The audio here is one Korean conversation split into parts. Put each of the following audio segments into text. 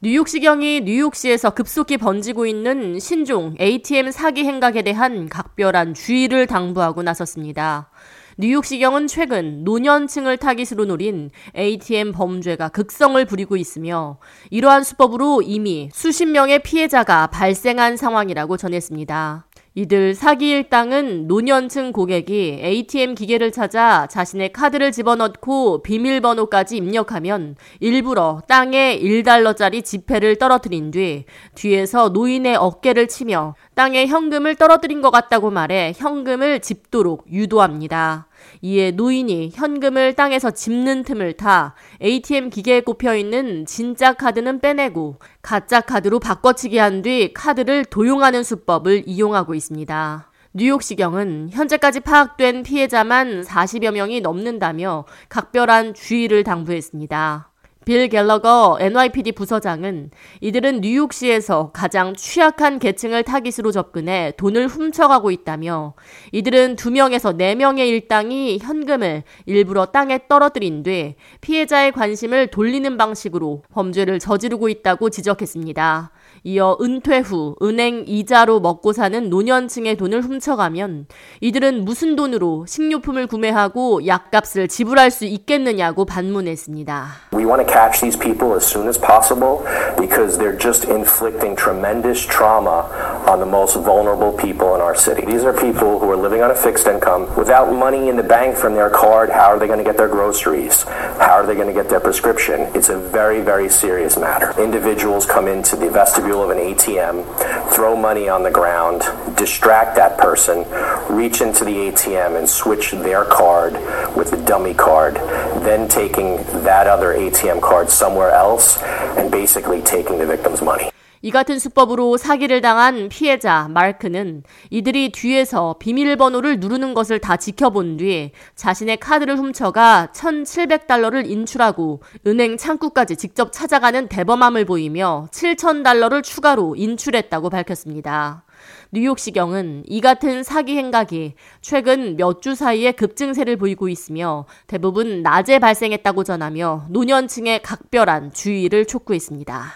뉴욕시경이 뉴욕시에서 급속히 번지고 있는 신종 ATM 사기 행각에 대한 각별한 주의를 당부하고 나섰습니다. 뉴욕시경은 최근 노년층을 타깃으로 노린 ATM 범죄가 극성을 부리고 있으며 이러한 수법으로 이미 수십 명의 피해자가 발생한 상황이라고 전했습니다. 이들 사기 일당은 노년층 고객이 ATM 기계를 찾아 자신의 카드를 집어넣고 비밀번호까지 입력하면 일부러 땅에 1달러짜리 지폐를 떨어뜨린 뒤 뒤에서 노인의 어깨를 치며 땅에 현금을 떨어뜨린 것 같다고 말해 현금을 집도록 유도합니다. 이에 노인이 현금을 땅에서 짚는 틈을 타 ATM 기계에 꼽혀 있는 진짜 카드는 빼내고 가짜 카드로 바꿔치기 한 뒤 카드를 도용하는 수법을 이용하고 있습니다. 뉴욕시경은 현재까지 파악된 피해자만 40여 명이 넘는다며 각별한 주의를 당부했습니다. 빌 갤러거 NYPD 부서장은 이들은 뉴욕시에서 가장 취약한 계층을 타깃으로 접근해 돈을 훔쳐가고 있다며 이들은 2명에서 4명의 일당이 현금을 일부러 땅에 떨어뜨린 뒤 피해자의 관심을 돌리는 방식으로 범죄를 저지르고 있다고 지적했습니다. 이어 은퇴 후 은행 이자로 먹고 사는 노년층의 돈을 훔쳐가면 이들은 무슨 돈으로 식료품을 구매하고 약값을 지불할 수 있겠느냐고 반문했습니다. We want to catch these people as soon as possible because they're just inflicting tremendous trauma on the most vulnerable people in our city. These are people who are living on a fixed income without money in the bank from their card. How are they going to get their groceries? How are they going to get their prescription? It's a very, very serious matter. Individuals come into the vestibule vestibule of an ATM, throw money on the ground, distract that person, reach into the ATM and switch their card with the dummy card, then taking that other ATM card somewhere else and basically taking the victim's money. 이 같은 수법으로 사기를 당한 피해자 마크는 이들이 뒤에서 비밀번호를 누르는 것을 다 지켜본 뒤 자신의 카드를 훔쳐가 1,700달러를 인출하고 은행 창구까지 직접 찾아가는 대범함을 보이며 7,000달러를 추가로 인출했다고 밝혔습니다. 뉴욕시경은 이 같은 사기 행각이 최근 몇 주 사이에 급증세를 보이고 있으며 대부분 낮에 발생했다고 전하며 노년층의 각별한 주의를 촉구했습니다.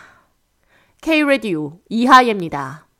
K-Radio 이하예입니다.